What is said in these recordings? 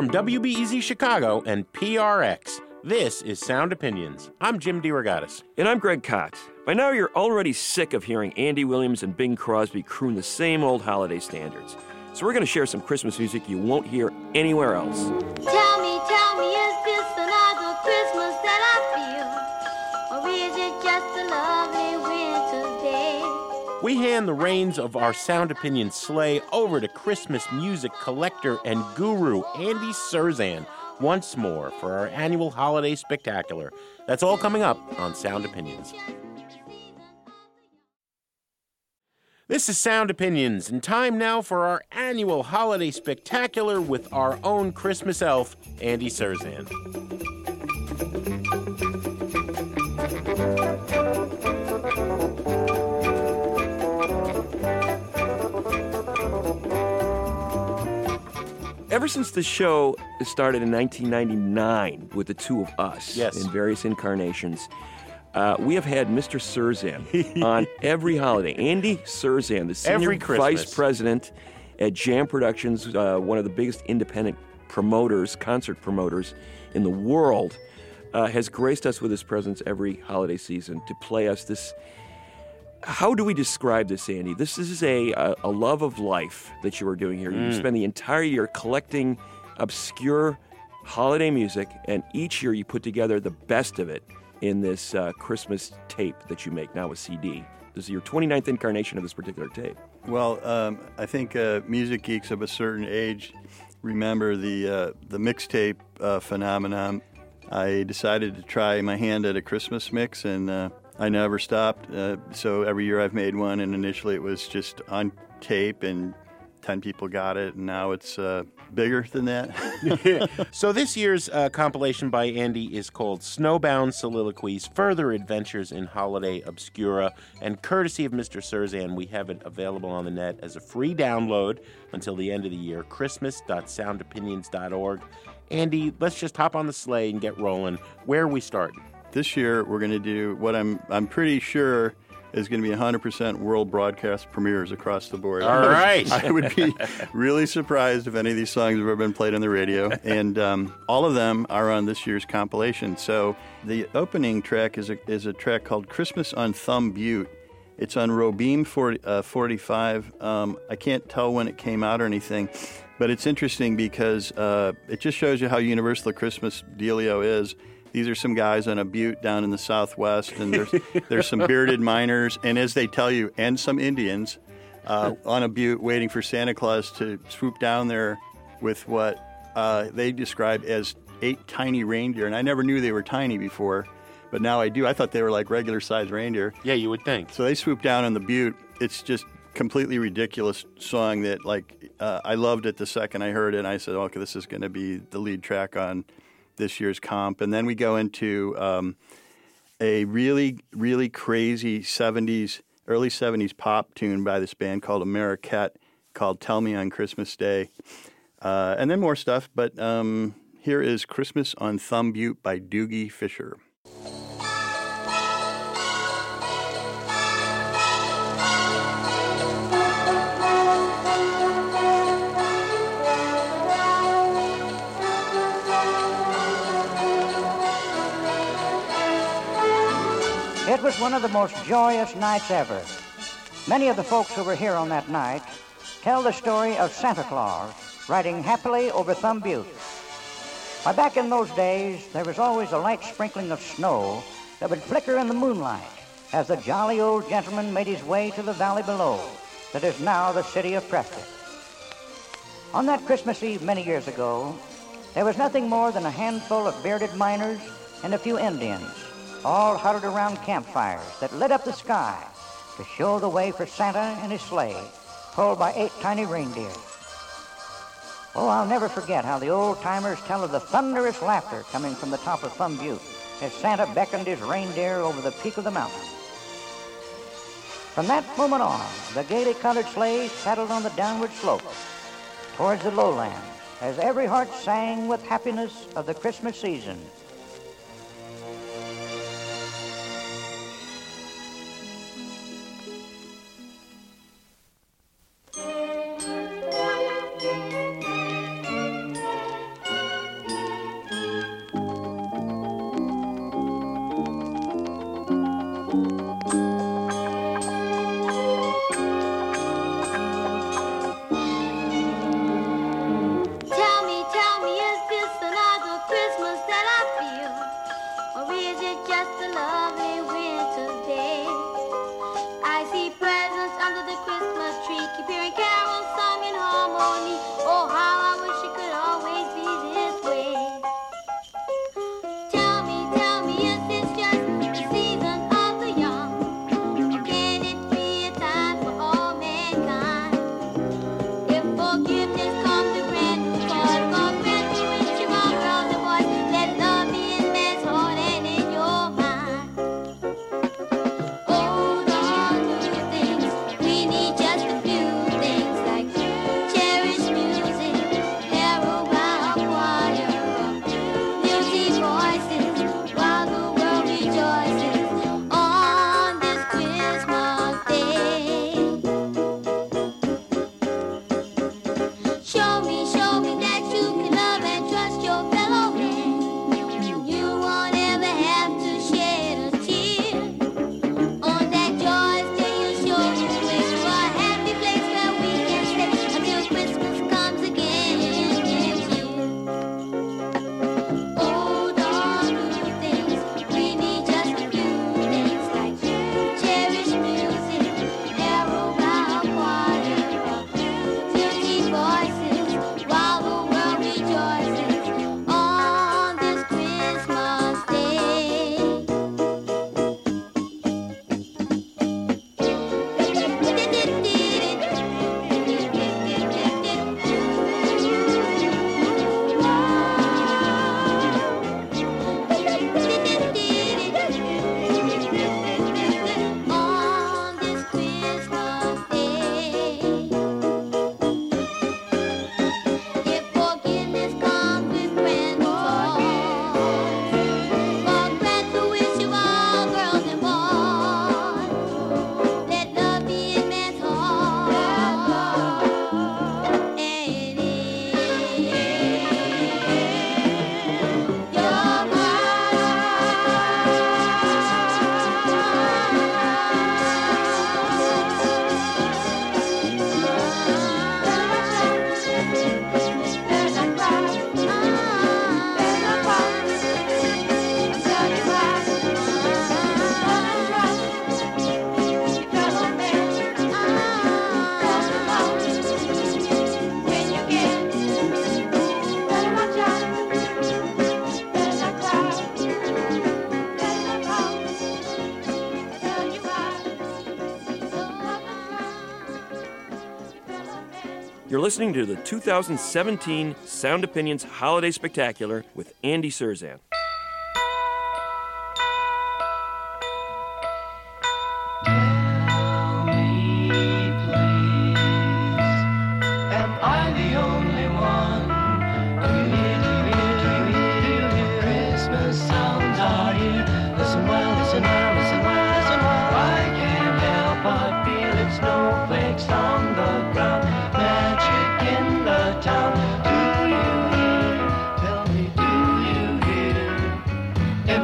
From WBEZ Chicago and PRX, this is Sound Opinions. I'm Jim DeRogatis. And I'm Greg Kot. By now, you're already sick of hearing Andy Williams and Bing Crosby croon the same old holiday standards. So we're going to share some Christmas music you won't hear anywhere else. We hand the reins of our Sound Opinions sleigh over to Christmas music collector and guru Andy Cirzan once more for our annual holiday spectacular. That's all coming up on Sound Opinions. This is Sound Opinions, and time now for our annual holiday spectacular with our own Christmas elf, Andy Cirzan. Ever since the show started in 1999 with the two of us Yes. in various incarnations, uh, we have had Mr. Cirzan on every holiday. Andy Cirzan, the senior vice president at Jam Productions, uh, one of the biggest independent promoters, concert promoters in the world, uh, has graced us with his presence every holiday season to play us this how do we describe this, Andy? This is a, a, a love of life that you are doing here. You spend the entire year collecting obscure holiday music, and each year you put together the best of it in this uh, Christmas tape that you make now a CD. This is your 29th incarnation of this particular tape. Well, um, I think uh, music geeks of a certain age remember the uh, the mixtape uh, phenomenon. I decided to try my hand at a Christmas mix, and uh, I never stopped. Uh, so every year I've made one, and initially it was just on tape, and ten people got it, and now it's uh, bigger than that. So this year's uh, compilation by Andy is called Snowbound Soliloquies: Further Adventures in Holiday Obscura, and courtesy of Mr. Cirzan, we have it available on the net as a free download until the end of the year. Christmas.soundopinions.org. Andy, let's just hop on the sleigh and get rolling. Where are we starting? This year we're going to do what I'm I'm pretty sure is going to be 100% world broadcast premieres across the board. All right. I would be really surprised if any of these songs have ever been played on the radio, and um, all of them are on this year's compilation. So the opening track is a is a track called "Christmas on Thumb Butte." It's on Robeam 40, uh, 45. Um, I can't tell when it came out or anything, but it's interesting because uh, it just shows you how universal the Christmas dealio is. These are some guys on a butte down in the southwest, and there's there's some bearded miners, and as they tell you, and some Indians uh, on a butte waiting for Santa Claus to swoop down there with what uh, they describe as eight tiny reindeer. And I never knew they were tiny before, but now I do. I thought they were like regular sized reindeer. Yeah, you would think. So they swoop down on the butte. It's just completely ridiculous song that like uh, I loved it the second I heard it. And I said, okay, this is going to be the lead track on this year's comp. And then we go into um, a really, really crazy 70s, early 70s pop tune by this band called Ameriquette called Tell Me on Christmas Day. Uh, and then more stuff, but um, here is Christmas on Thumb Butte by Doogie Fisher. Was one of the most joyous nights ever. Many of the folks who were here on that night tell the story of Santa Claus riding happily over Thumb Butte. Why, back in those days, there was always a light sprinkling of snow that would flicker in the moonlight as the jolly old gentleman made his way to the valley below that is now the city of Prescott. On that Christmas Eve many years ago, there was nothing more than a handful of bearded miners and a few Indians, all huddled around campfires that lit up the sky to show the way for Santa and his sleigh, pulled by eight tiny reindeer. Oh, I'll never forget how the old timers tell of the thunderous laughter coming from the top of Thumb Butte as Santa beckoned his reindeer over the peak of the mountain. From that moment on, the gaily colored sleighs settled on the downward slope towards the lowlands as every heart sang with happiness of the Christmas season. listening to the 2017 Sound Opinions Holiday Spectacular with Andy Cirzan.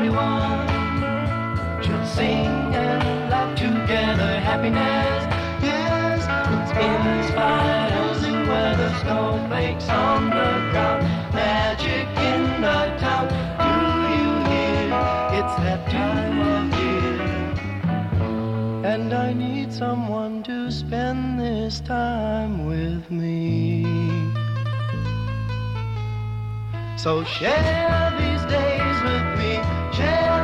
everyone should sing and laugh together. Happiness yes, it's in the spiders and where the snowflakes on the ground, magic in the town. Do you hear? It's that time of year, and I need someone to spend this time with me. So share these days with change.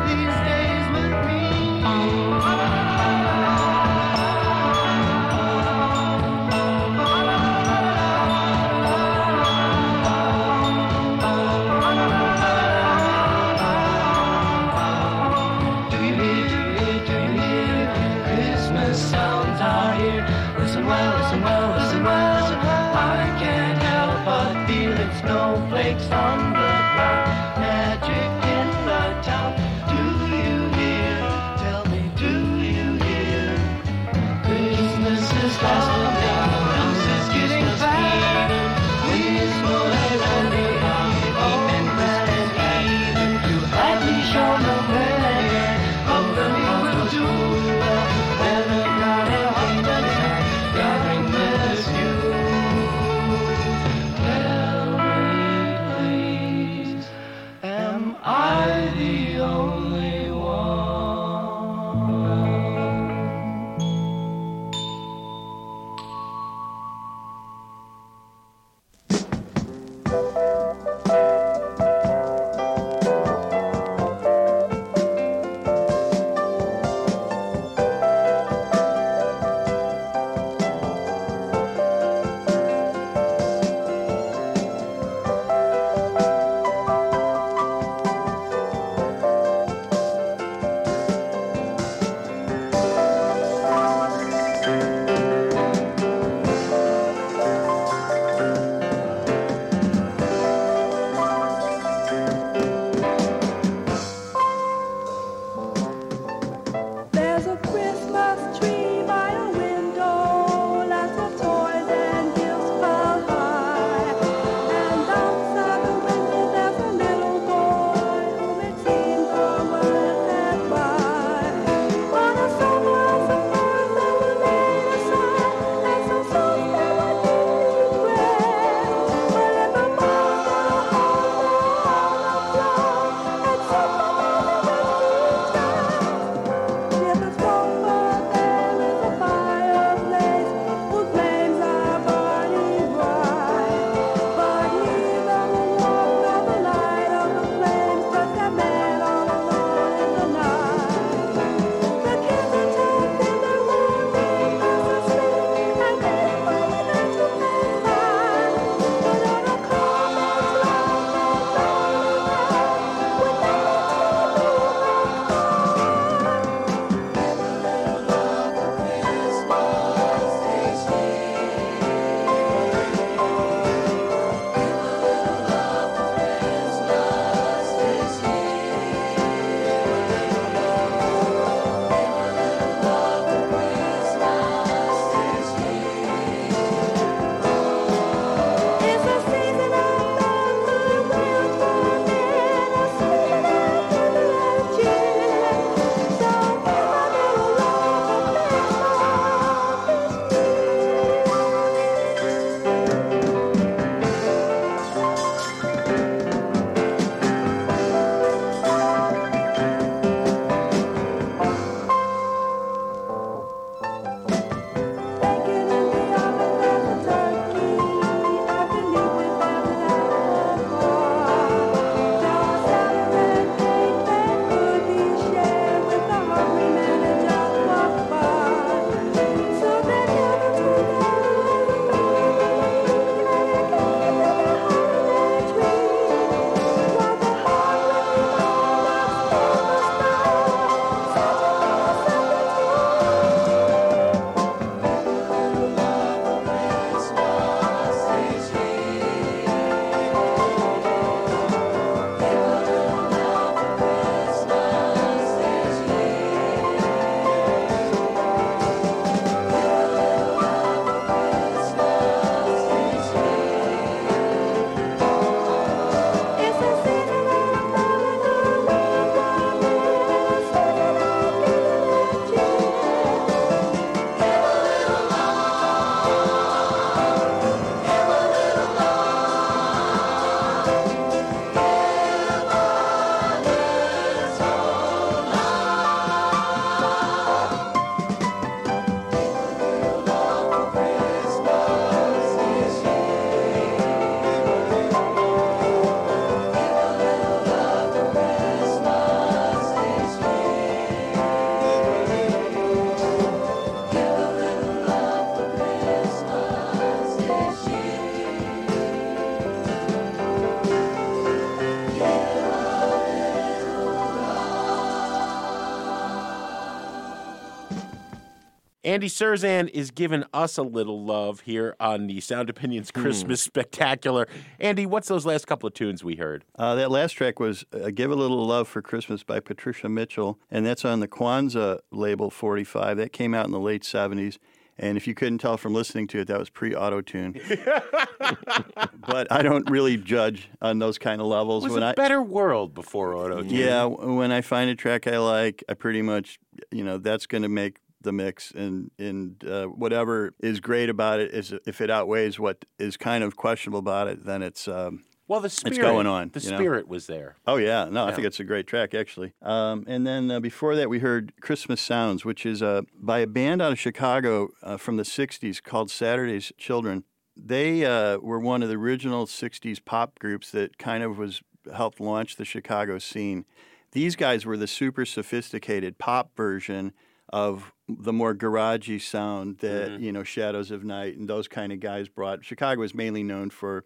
Andy Cirzan is giving us a little love here on the Sound Opinions Christmas Spectacular. Andy, what's those last couple of tunes we heard? Uh, that last track was uh, Give a Little Love for Christmas by Patricia Mitchell, and that's on the Kwanzaa label 45. That came out in the late 70s. And if you couldn't tell from listening to it, that was pre auto tune. but I don't really judge on those kind of levels. It was when a I, better world before auto tune. yeah, when I find a track I like, I pretty much, you know, that's going to make the mix, and and uh, whatever is great about it is if it outweighs what is kind of questionable about it, then it's. Um, Well, the spirit, it's going on, The you know? spirit was there. Oh yeah, no, I think it's a great track actually. Um, and then uh, before that, we heard "Christmas Sounds," which is uh, by a band out of Chicago uh, from the '60s called Saturday's Children. They uh, were one of the original '60s pop groups that kind of was helped launch the Chicago scene. These guys were the super sophisticated pop version of the more garagey sound that you know Shadows of Knight and those kind of guys brought. Chicago is mainly known for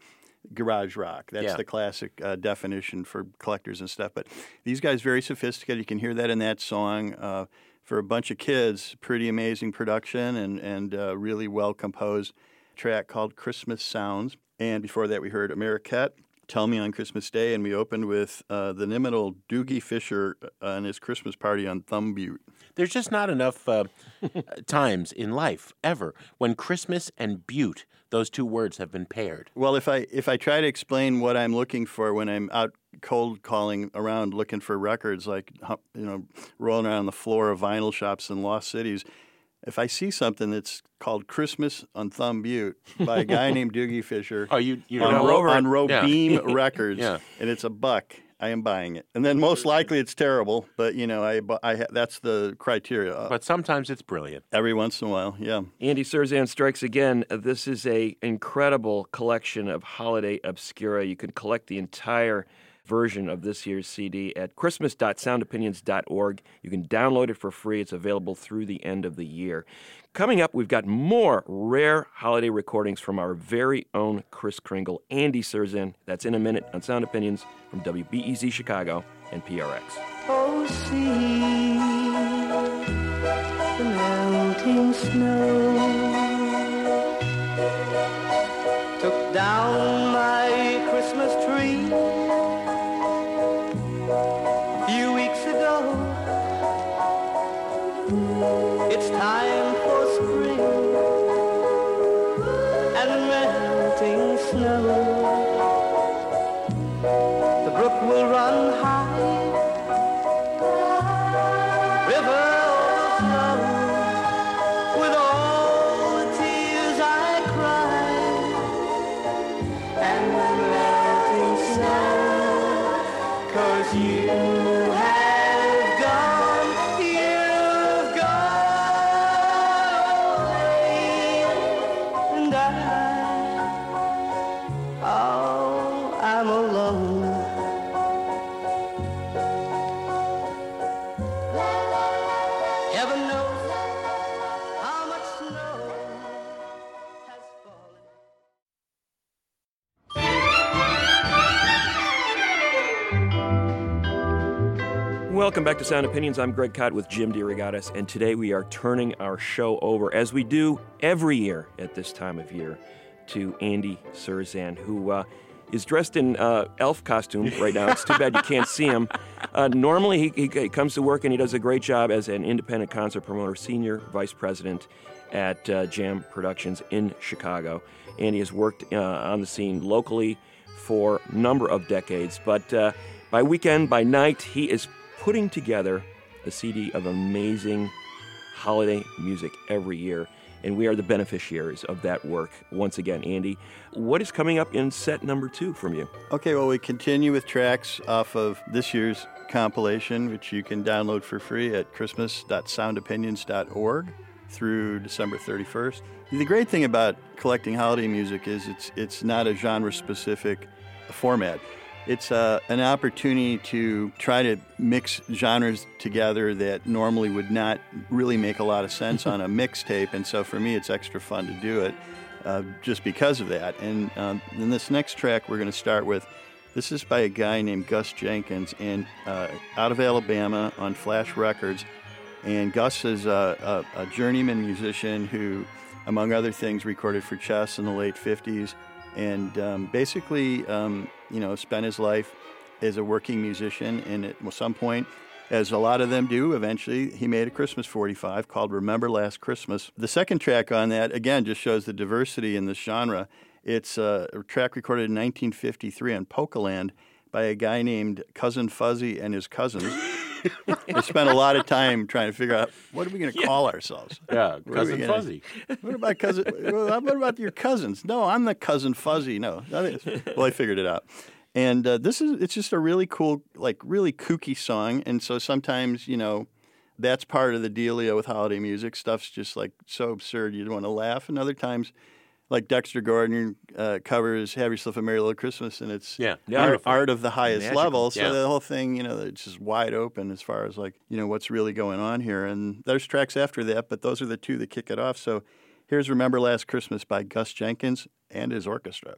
garage rock. That's Yeah. the classic uh, definition for collectors and stuff. But these guys very sophisticated. You can hear that in that song. Uh, for a bunch of kids, pretty amazing production and and uh, really well composed track called Christmas Sounds. And before that, we heard Ameriquette. Tell Me on Christmas Day, and we opened with uh, the inimitable Doogie Fisher uh, and his Christmas party on Thumb Butte. There's just not enough uh, times in life ever when Christmas and Butte, those two words, have been paired. Well, if I if I try to explain what I'm looking for when I'm out cold calling around looking for records, like you know, rolling around the floor of vinyl shops in lost cities, if I see something that's called Christmas on Thumb Butte by a guy named Doogie Fisher Oh, you you on, know all Ro- over on Robeam Yeah. Records, Yeah. and it's a buck. I am buying it, and then most likely it's terrible, but you know, I, I that's the criteria. Uh, but sometimes it's brilliant. every once in a while, yeah. Andy Cirzan strikes again. This is a incredible collection of holiday obscura. You can collect the entire version of this year's CD at christmas.soundopinions.org. You can download it for free. It's available through the end of the year. Coming up, we've got more rare holiday recordings from our very own Kris Kringle, Andy Cirzan. That's in a minute on Sound Opinions from WBEZ Chicago and PRX. Oh, see the melting snow took down Welcome back to Sound Opinions. I'm Greg Kot with Jim DeRogatis, and today we are turning our show over, as we do every year at this time of year, to Andy Cirzan, who uh, is dressed in uh, elf costume right now. It's too bad you can't see him. Uh, normally, he, he, he comes to work and he does a great job as an independent concert promoter, senior vice president at uh, Jam Productions in Chicago. Andy has worked uh, on the scene locally for a number of decades, but uh, by weekend, by night, he is putting together a CD of amazing holiday music every year, and we are the beneficiaries of that work. Once again, Andy, what is coming up in set number two from you? Okay, well, we continue with tracks off of this year's compilation, which you can download for free at christmas.soundopinions.org through December 31st. The great thing about collecting holiday music is it's it's not a genre specific format. It's uh, an opportunity to try to mix genres together that normally would not really make a lot of sense on a mixtape, and so for me, it's extra fun to do it uh, just because of that. And um, in this next track, we're going to start with this is by a guy named Gus Jenkins, and uh, out of Alabama on Flash Records, And Gus is a, a, a journeyman musician who, among other things, recorded for Chess in the late 50s and um, basically, um, you know, spent his life as a working musician. And at some point, as a lot of them do, eventually he made a Christmas 45 called Remember Last Christmas. The second track on that, again, just shows the diversity in this genre. It's a track recorded in 1953 on Polkaland by a guy named Cousin Fuzzy and his cousins. I spent a lot of time trying to figure out what are we going to call ourselves. Yeah, What cousin gonna- Fuzzy. What about cousin? what about your cousins? No, I'm the cousin Fuzzy. No, that is- well, I figured it out. And uh, this is it's just a really cool, like really kooky song. And so sometimes you know that's part of the dealio with holiday music. Stuff's just like so absurd you don't want to laugh. And other times, like Dexter Gordon uh, covers "Have Yourself a Merry Little Christmas," and it's Yeah, art, art of the highest Magical. level. So Yeah. the whole thing, you know, it's just wide open as far as like you know what's really going on here. And there's tracks after that, but those are the two that kick it off. So here's "Remember Last Christmas" by Gus Jenkins and his orchestra.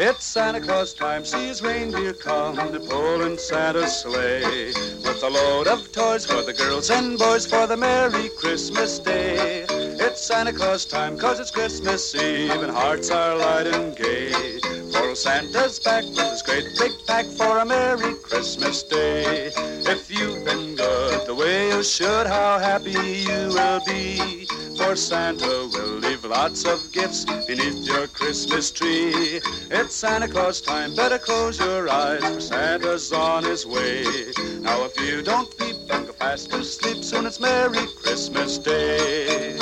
It's Santa Claus time, see his reindeer come to pull Santa's sleigh with a load of toys for the girls and boys for the Merry Christmas Day. It's Santa Claus time, cause it's Christmas Eve and hearts are light and gay. For Santa's back with his great big pack for a Merry Christmas Day. If you've been good the way you should, how happy you will be. For Santa will leave lots of gifts beneath your Christmas tree. It's Santa Claus time, better close your eyes, for Santa's on his way. Now if you don't peep and go fast to sleep, soon it's Merry Christmas Day.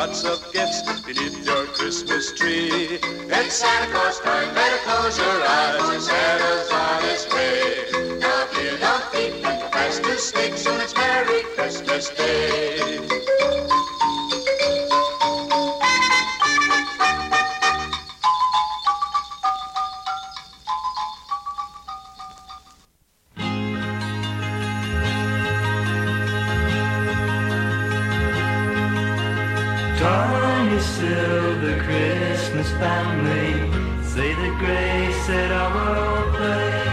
Lots of gifts beneath your Christmas tree. It's Santa Claus time, better close your eyes, Santa's on his way. Now if don't peep and you're fast asleep, soon it's Merry Christmas Day. Family, say the grace at our place.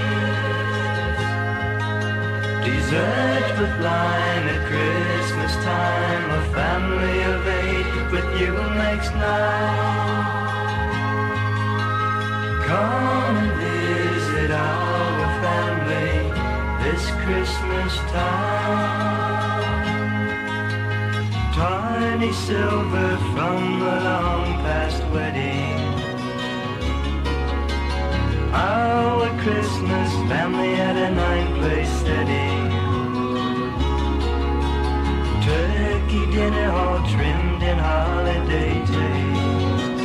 Dessert with wine at Christmas time, a family of eight with you makes nine. Come and visit our family this Christmas time. Tiny silver from the long past wedding. Our Christmas family at a nine place setting. Turkey dinner all trimmed in holiday taste.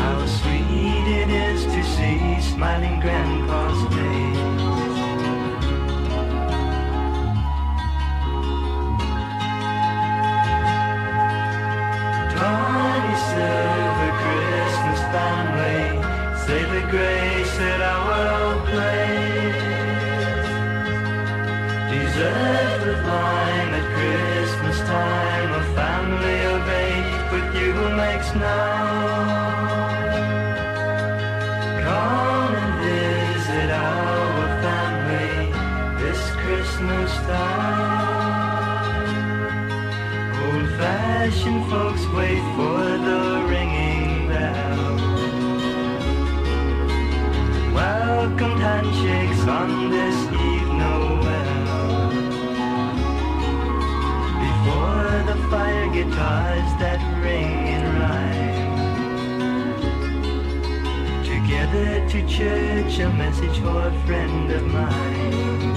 How sweet it is to see smiling grandpa's face. Silver Christmas family, say the grace at our place. Dessert with wine at Christmas time, a family of eight with you makes. Come and visit our family this Christmas time. Old-fashioned folks wait for the to church, a message for a friend of mine.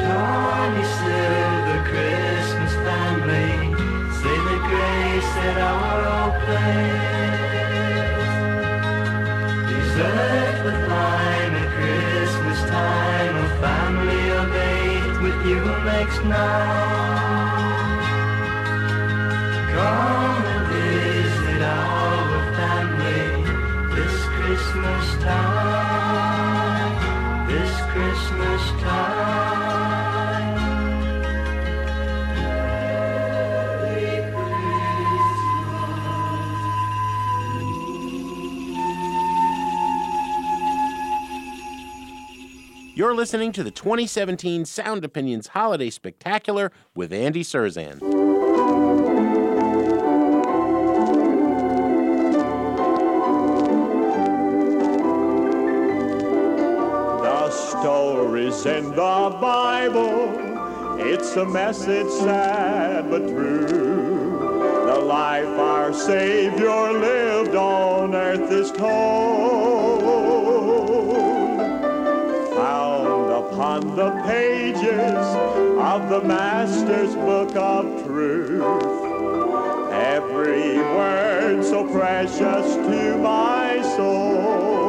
Tiny silver Christmas family, say the grace at our place. Dessert with wine at Christmas time, a family of eight with you makes nine. Come Christmas time. You're listening to the 2017 Sound Opinions Holiday Spectacular with Andy Cirzan. In the Bible, it's a message sad but true. The life our Savior lived on earth is told. Found upon the pages of the Master's book of truth. Every word so precious to my soul.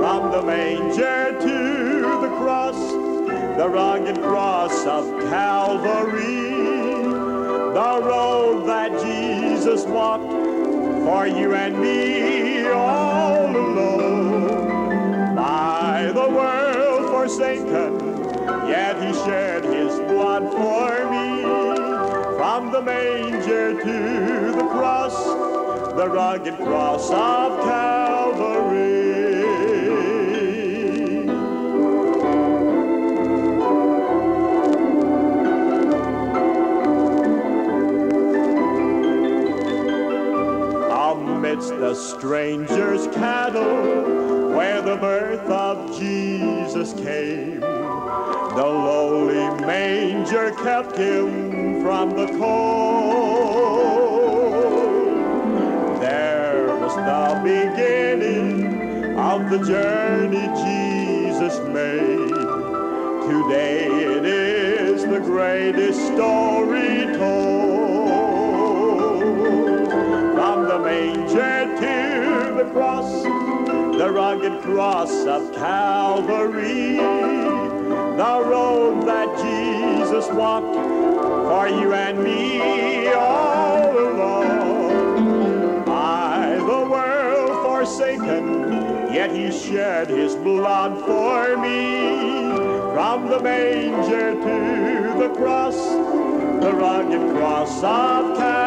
From the manger the rugged cross of Calvary, the road that Jesus walked for you and me all alone. By the world forsaken, yet he shed his blood for me. From the manger to the cross, the rugged cross of Calvary. Amidst the stranger's cattle, where the birth of Jesus came. The lowly manger kept him from the cold. There was the beginning of the journey Jesus made. Today it is the greatest story told. Manger to the cross, the rugged cross of Calvary, the road that Jesus walked for you and me all alone. By the world forsaken, yet he shed his blood for me. From the manger to the cross, the rugged cross of Calvary.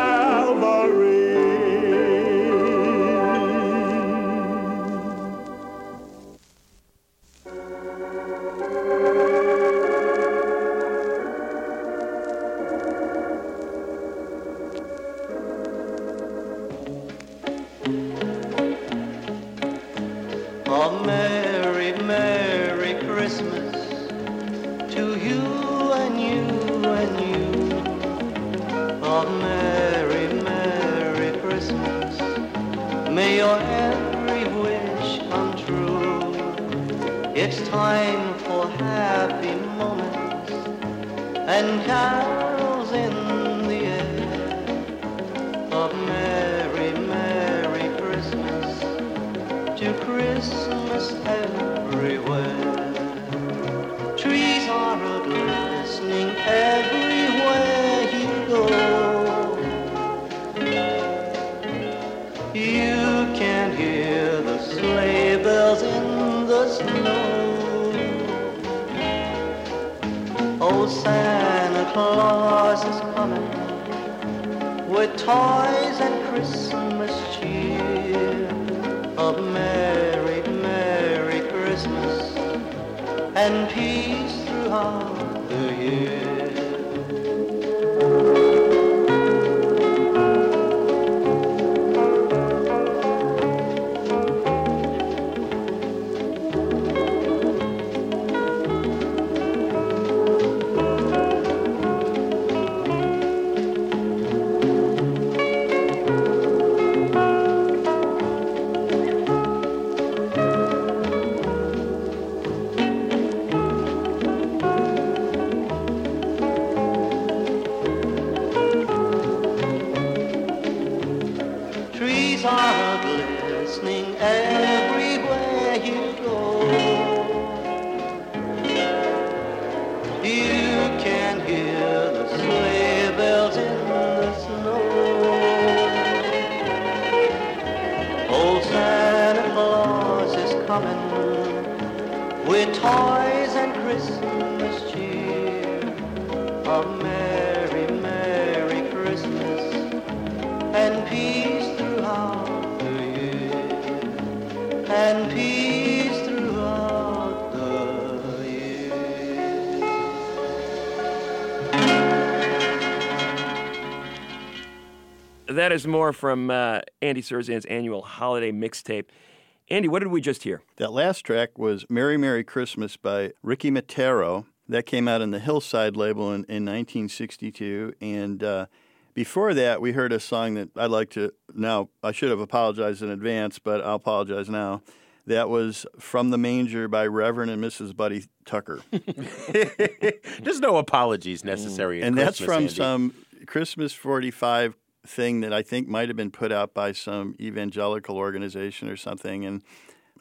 Is more from uh, Andy Cirzan's annual holiday mixtape. Andy, what did we just hear? That last track was Merry Merry Christmas by Ricky Matero. That came out on the Hillside label in, in 1962. And uh, before that, we heard a song that I'd like to now, I should have apologized in advance, but I'll apologize now. That was From the Manger by Reverend and Mrs. Buddy Tucker. There's no apologies necessary. at and that's from Andy. some Christmas 45 thing that I think might have been put out by some evangelical organization or something. And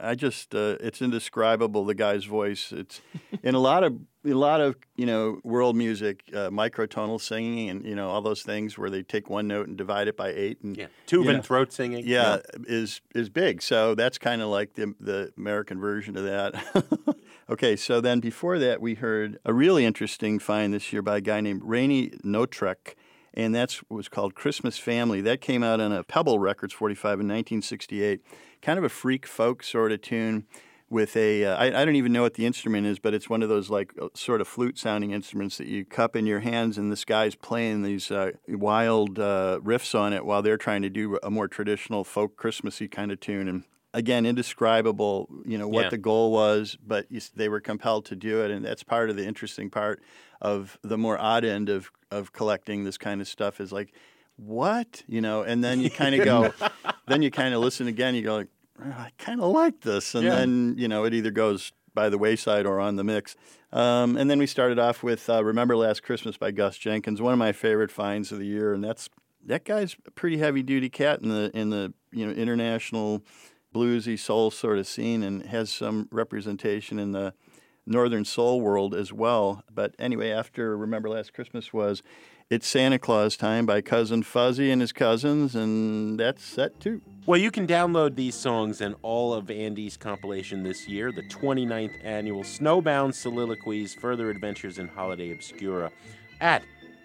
I just, uh, it's indescribable, the guy's voice. It's in a lot of, a lot of, you know, world music, uh, microtonal singing and, you know, all those things where they take one note and divide it by eight. And, Yeah. Tuvan know, throat singing. yeah, is is big. So that's kind of like the the American version of that. okay, so then before that, we heard a really interesting find this year by a guy named Rainey Notrek, and that's was called Christmas Family. That came out on a Pebble Records 45 in 1968. Kind of a freak folk sort of tune with a uh, I, I don't even know what the instrument is, but it's one of those like uh, sort of flute sounding instruments that you cup in your hands, and this guy's playing these uh, wild uh, riffs on it while they're trying to do a more traditional folk Christmassy kind of tune. And again, indescribable, you know, what Yeah. the goal was, but you, they were compelled to do it, and that's part of the interesting part of the more odd end of of collecting this kind of stuff is like, what, you know, and then you kind of go, then you kind of listen again, you go like, "Oh, I kind of like this, and Yeah. then you know it either goes by the wayside or on the mix. Um, and then we started off with uh, "Remember Last Christmas" by Gus Jenkins, one of my favorite finds of the year, and that's that guy's a pretty heavy duty cat in the in the you know international bluesy soul sort of scene, and has some representation in the northern soul world as well. But anyway, after "Remember Last Christmas" was it's Santa Claus time by Cousin Fuzzy and his cousins, and that's set too. Well, you can download these songs and all of Andy's compilation this year, the 29th annual Snowbound Soliloquies Further Adventures in Holiday Obscura, at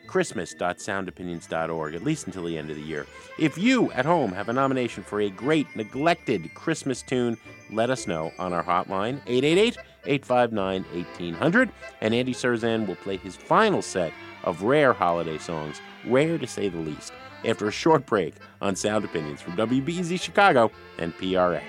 christmas.soundopinions.org, at least until the end of the year. If you at home have a nomination for a great neglected Christmas tune, let us know on our hotline, 888 859 1800, and Andy Cirzan will play his final set of rare holiday songs, rare to say the least, after a short break on Sound Opinions from WBEZ Chicago and PRX.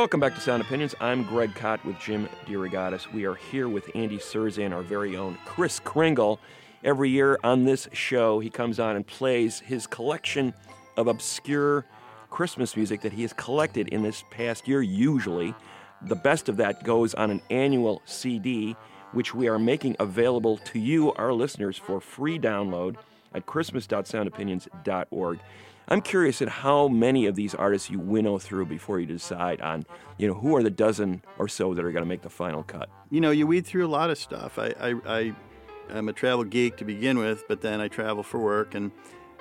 Welcome back to Sound Opinions. I'm Greg Kot with Jim DeRogatis. We are here with Andy Cirzan, our very own Kris Kringle. Every year on this show, he comes on and plays his collection of obscure Christmas music that he has collected in this past year, usually. The best of that goes on an annual CD, which we are making available to you, our listeners, for free download at christmas.soundopinions.org. I'm curious at how many of these artists you winnow through before you decide on, you know, who are the dozen or so that are going to make the final cut. you know, you weed through a lot of stuff. I, I, I am a travel geek to begin with, but then I travel for work. And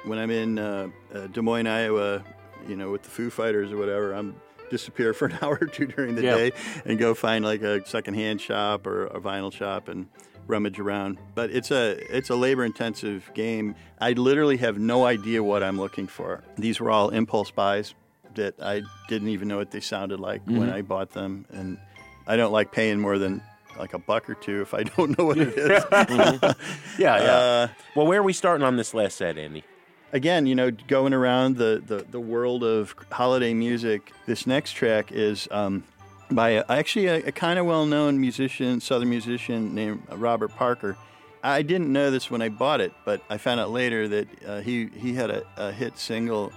when I'm in uh, uh, Des Moines, Iowa, you know, with the Foo Fighters or whatever, I'm disappear for an hour or two during the Yeah. day and go find like a secondhand shop or a vinyl shop and rummage around. But it's a it's a labor intensive game. I literally have no idea what I'm looking for. These were all impulse buys that I didn't even know what they sounded like when I bought them, and I don't like paying more than like a buck or two if I don't know what it is. Yeah, yeah. Uh, well, where are we starting on this last set, Andy? again, you know, going around the, the, the world of holiday music, this next track is um, by a, actually a, a kind of well known musician, Southern musician named Robert Parker. I didn't know this when I bought it, but I found out later that uh, he, he had a, a hit single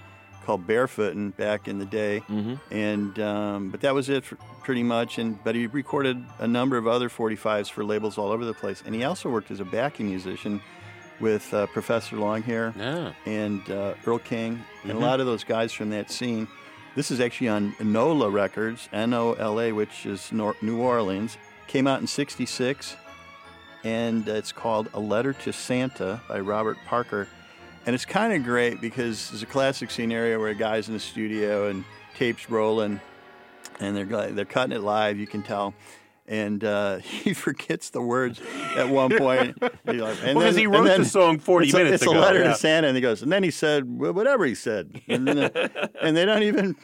called Barefootin' back in the day. Mm-hmm. And um, but that was it pretty much. And but he recorded a number of other 45s for labels all over the place. And he also worked as a backing musician with uh, Professor Longhair Ah, and uh, Earl King and Mhm. a lot of those guys from that scene. This is actually on NOLA Records, N-O-L-A, which is New Orleans. Came out in '66, and it's called "A Letter to Santa" by Robert Parker. And it's kind of great because it's a classic scenario where a guy's in the studio and tapes rolling, and they're they're cutting it live. You can tell. And uh, he forgets the words at one point. Like- and Because then- he wrote the song 40 it's a, minutes it's ago, a letter yeah. to Santa, and he goes, and then he said "Well, whatever he said, and, then, uh, and they don't even.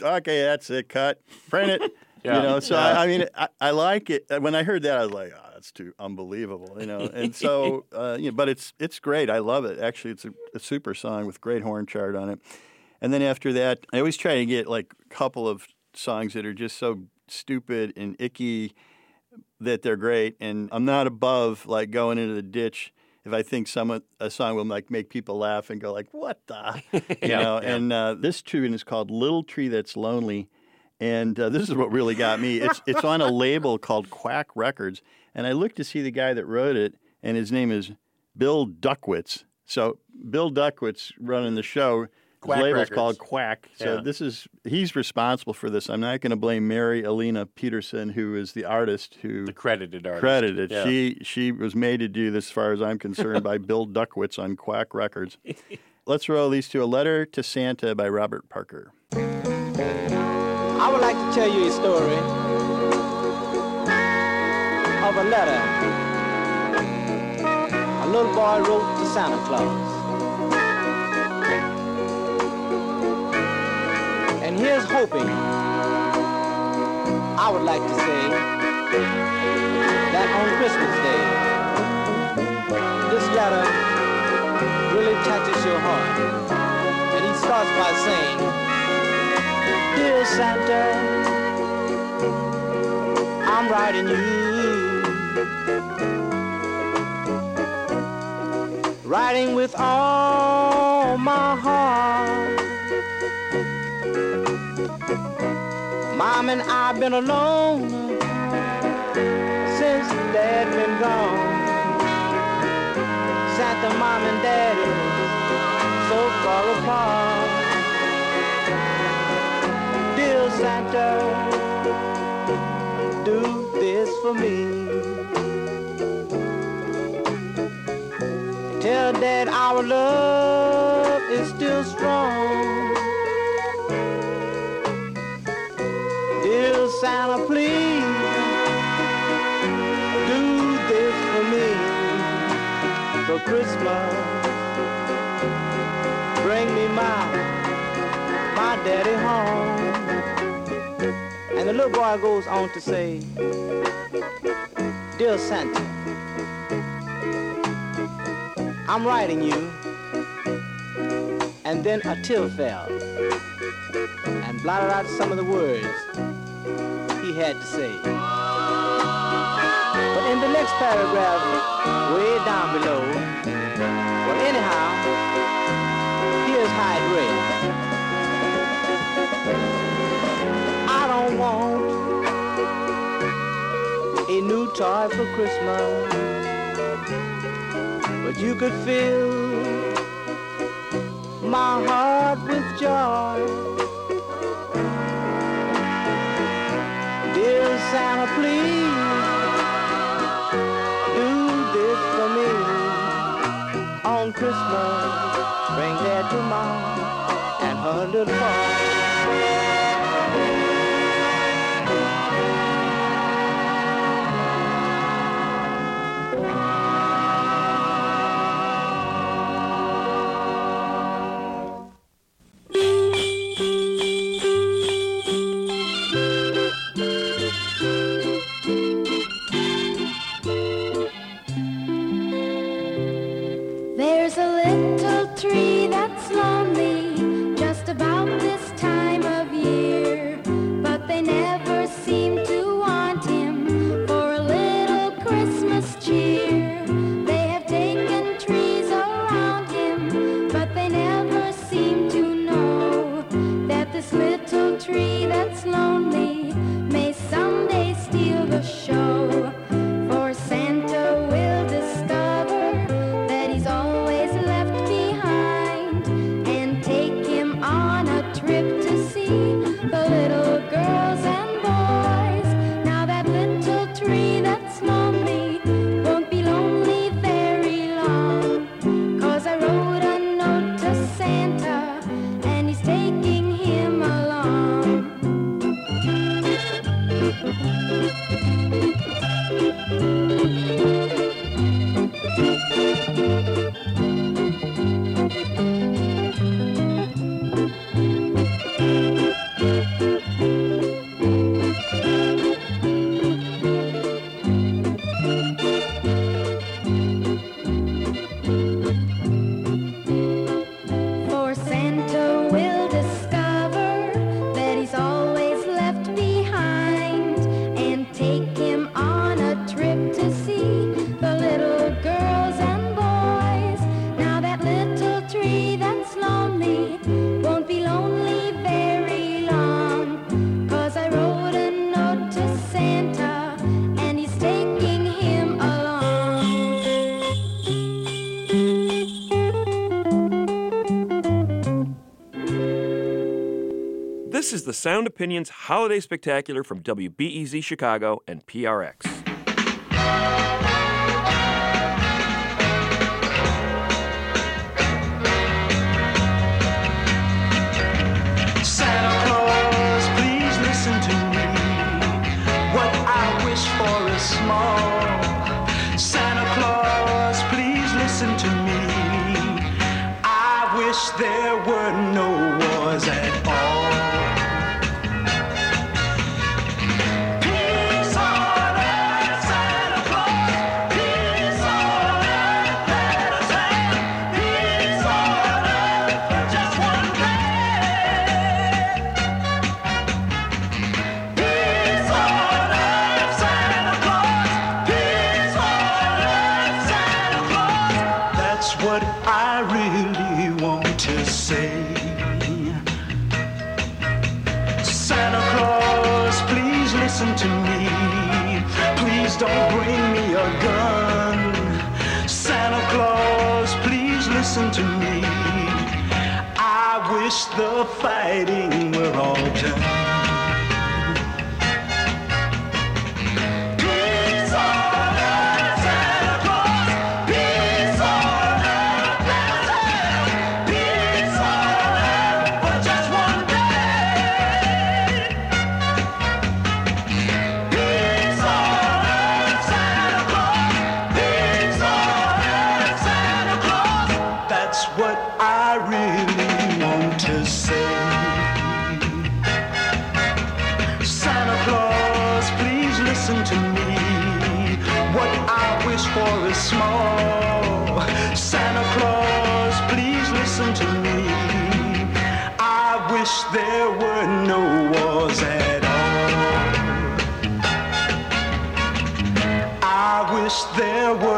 okay, that's it. Cut. Print it. Yeah. You know, so Yeah. I, I mean, I, I like it. When I heard that, I was like, oh, that's too unbelievable, you know. And so, uh, you know, but it's it's great. I love it. Actually, it's a, a super song with great horn chart on it. And then after that, I always try to get like a couple of songs that are just so stupid and icky that they're great. And I'm not above like going into the ditch if I think some a song will like make people laugh and go like, "What the," you Yeah, know. yeah. And uh, this tune is called "Little Tree That's Lonely." And uh, this is what really got me. It's it's on a label called Quack Records, and I looked to see the guy that wrote it, and his name is Bill Duckwitz. So Bill Duckwitz running the show. His Quack label's Records. called Quack. So Yeah. this is he's responsible for this. I'm not going to blame Mary Alina Peterson, who is the artist who The credited artist. credited. Yeah. She she was made to do this, as far as I'm concerned, by Bill Duckwitz on Quack Records. Let's roll these to A Letter to Santa by Robert Parker. I would like to tell you a story of a letter a little boy wrote to Santa Claus. And here's hoping, I would like to say, that on Christmas Day, this letter really touches your heart. And he starts by saying, Dear Santa, I'm writing you. Writing with all my heart. Mom and I've been alone since Dad been gone. Santa, Mom and Daddy so far apart. Dear Santa, do this for me. Tell Dad our love is still strong. Dear Santa, please do this for me for Christmas. Bring me my my daddy home. And the little boy goes on to say, Dear Santa, I'm writing you. And then a tear fell and blotted out some of the words had to say. But in the next paragraph, way down below, well, anyhow, here's how it read. I don't want a new toy for Christmas, but you could fill my heart with joy. Santa, please do this for me on Christmas. Bring that to Mom and her little boy. Tree This is the Sound Opinions Holiday Spectacular from WBEZ Chicago and PRX. door is small. Santa Claus, please listen to me. I wish there were no wars at all. I wish there were.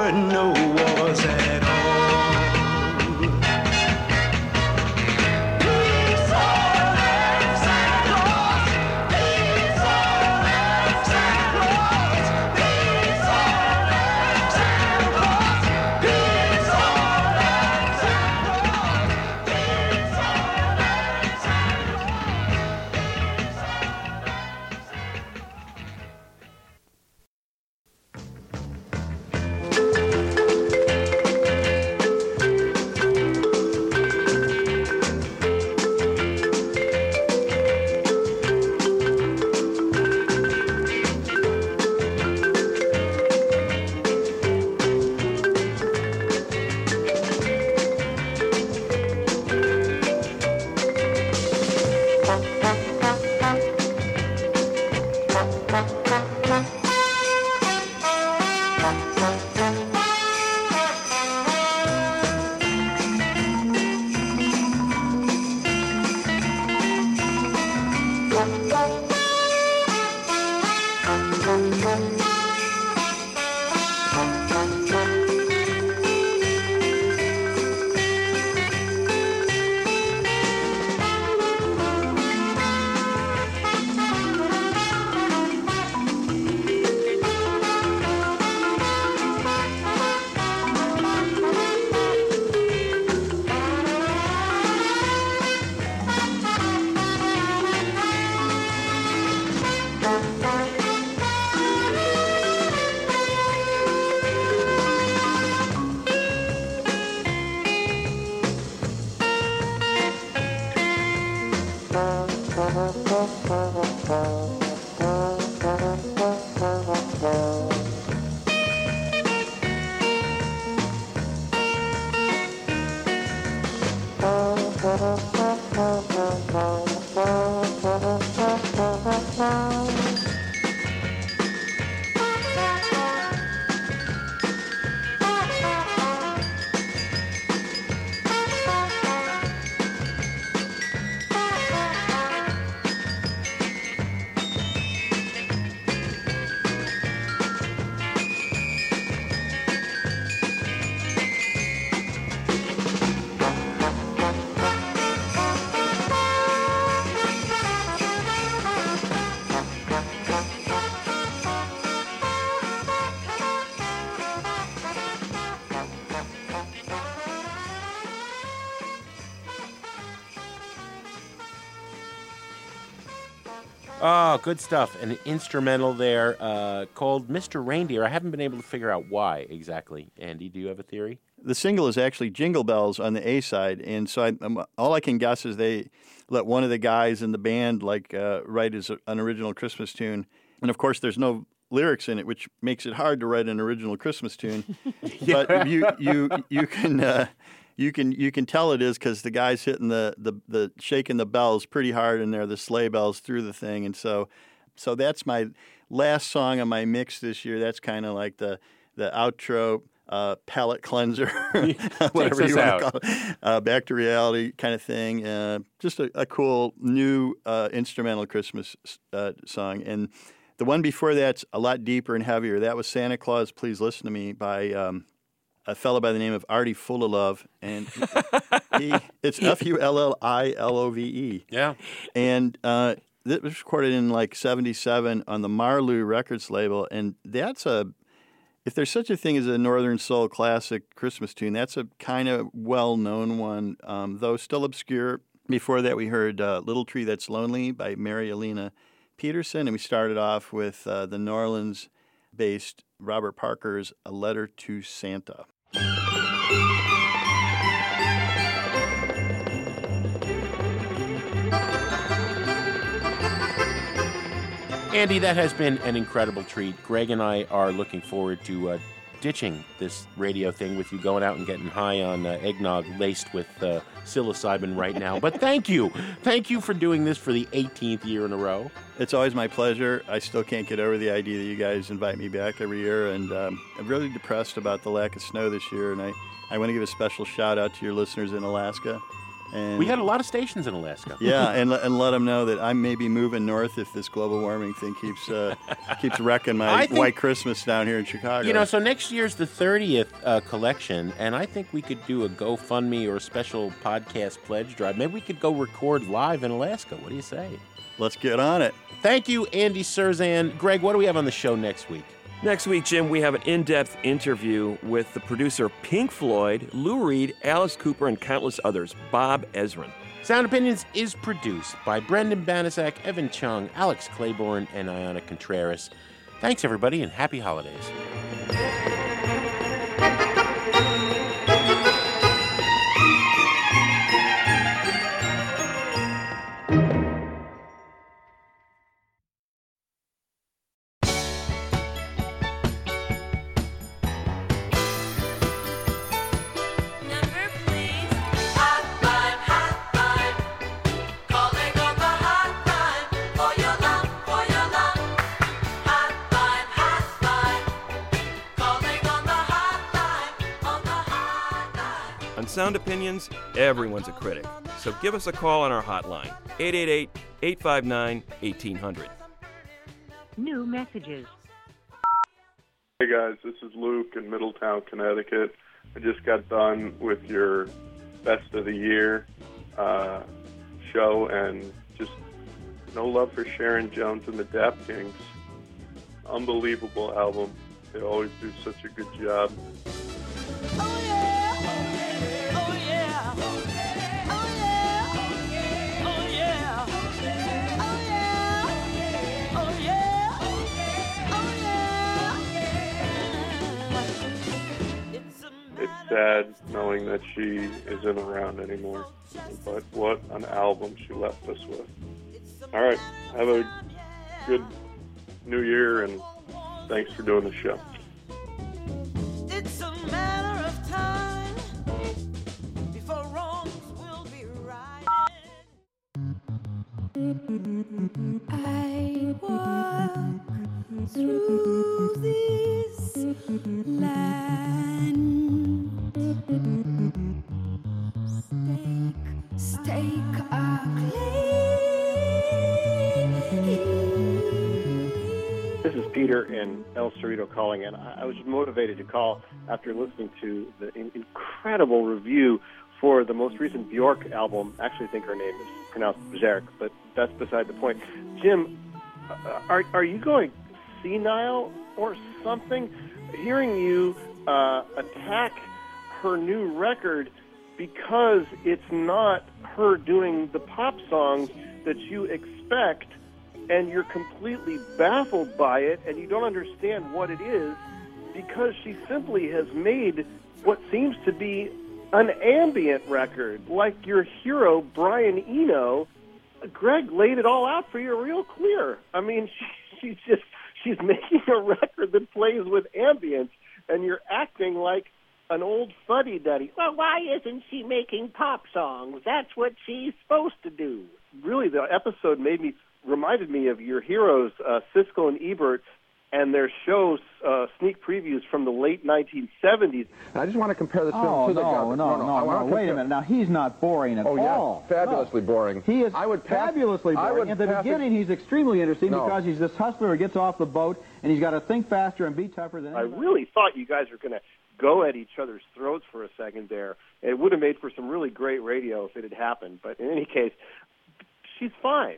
Good stuff. An instrumental there uh, called Mr. Reindeer. I haven't been able to figure out why exactly. Andy, do you have a theory? The single is actually Jingle Bells on the A side, and so I, um, all I can guess is they let one of the guys in the band like uh, write his, an original Christmas tune, and of course there's no lyrics in it, which makes it hard to write an original Christmas tune. But you you you can. Uh, you can you can tell it is because the guy's hitting the, the the shaking the bells pretty hard in there, the sleigh bells through the thing, and so so that's my last song on my mix this year. That's kind of like the the outro uh, palate cleanser, whatever you want to call it, uh, back to reality kind of thing. Uh, just a, a cool new uh, instrumental Christmas uh, song, and the one before that's a lot deeper and heavier. That was Santa Claus, Please Listen to Me by. Um, a fellow by the name of Artie Fullilove, and he, it's F U L L I L O V E. Yeah. And uh, it was recorded in like '77 on the Marlou Records label, and that's a if there's such a thing as a Northern Soul classic Christmas tune, that's a kind of well-known one, um, though still obscure. Before that, we heard uh, "Little Tree That's Lonely" by Mary Elena Peterson, and we started off with uh, the New Orleans-based Robert Parker's "A Letter to Santa." Andy, that has been an incredible treat. Greg and I are looking forward to uh, ditching this radio thing with you going out and getting high on uh, eggnog laced with uh, psilocybin right now. But thank you. Thank you for doing this for the 18th year in a row. It's always my pleasure. I still can't get over the idea that you guys invite me back every year, and um, I'm really depressed about the lack of snow this year. And I, I want to give a special shout out to your listeners in Alaska. And We had a lot of stations in Alaska. yeah, and, and let them know that I may be moving north if this global warming thing keeps uh, keeps wrecking my think- white Christmas down here in Chicago. You know, so next year's the 30th uh, collection, and I think we could do a GoFundMe or a special podcast pledge drive. Maybe we could go record live in Alaska. What do you say? let's get on it. Thank you, Andy Cirzan. Greg, what do we have on the show next week? Next week, Jim, we have an in depth interview with the producer of Pink Floyd, Lou Reed, Alice Cooper, and countless others, Bob Ezrin. Sound Opinions is produced by Brendan Banaszak, Evan Chung, Alex Claiborne, and Iona Contreras. Thanks, everybody, and happy holidays. Sound Opinions, everyone's a critic. So give us a call on our hotline, 888 859 1800. New messages. Hey guys, this is Luke in Middletown, Connecticut. I just got done with your best of the year uh, show, and just no love for Sharon Jones and the Dap Kings. Unbelievable album. They always do such a good job. It's sad knowing that she isn't around anymore. But what an album she left us with. All right, have a good new year, and thanks for doing the show. It's a matter of time Cerrito calling in. I was motivated to call after listening to the in- incredible review for the most recent Bjork album. Actually, I think her name is pronounced Berserk, but that's beside the point. Jim, uh, are, are you going senile or something? Hearing you uh, attack her new record because it's not her doing the pop songs that you expect and you're completely baffled by it, and you don't understand what it is because she simply has made what seems to be an ambient record, like your hero Brian Eno. Greg laid it all out for you real clear. I mean, she, she's just she's making a record that plays with ambience, and you're acting like an old fuddy duddy. Well, why isn't she making pop songs? That's what she's supposed to do. Really, the episode made me reminded me of your heroes, uh, Siskel and Ebert, and their shows uh, sneak previews from the late 1970s. I just want to compare this film Oh, to the no, Godfather. no, I no, want no, to wait a minute. Now, he's not boring at Oh, yeah. all. Fabulously boring. He is I would pass- fabulously I boring. would At the pass it- beginning, he's extremely interesting No. because he's this hustler who gets off the boat, and he's got to think faster and be tougher than I really thought you guys were going to go at each other's throats for a second there. It would have made for some really great radio if it had happened. But in any case, she's fine.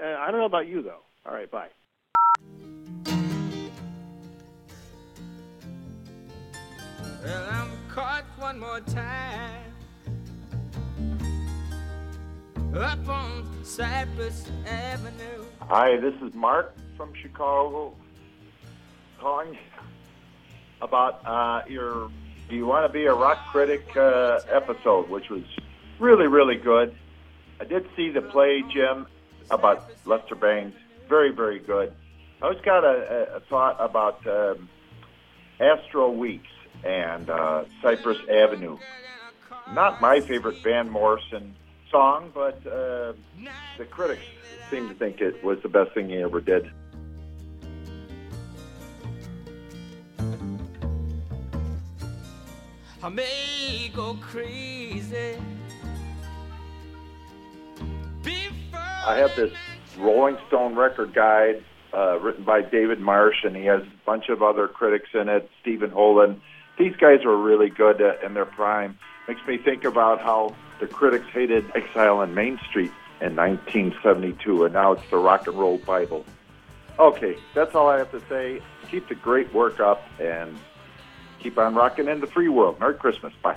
Uh, I don't know about you, though. All right, bye. Well, I'm caught one more time up on Cypress Avenue. Hi, this is Mark from Chicago calling about uh, your Do You Want to Be a Rock Critic uh, episode, which was really, really good. I did see the play, Jim, about Lester Bangs. Very, very good. I always got a, a, thought about um, Astral Weeks and uh, Cypress Avenue. Not my favorite Van Morrison song, but uh, the critics seem to think it was the best thing he ever did. I may go crazy. I have this Rolling Stone record guide uh, written by David Marsh, and he has a bunch of other critics in it. Stephen Holden. These guys were really good uh, in their prime. Makes me think about how the critics hated Exile on Main Street in 1972, and now it's the Rock and Roll Bible. Okay, that's all I have to say. Keep the great work up and keep on rocking in the free world. Merry Christmas. Bye.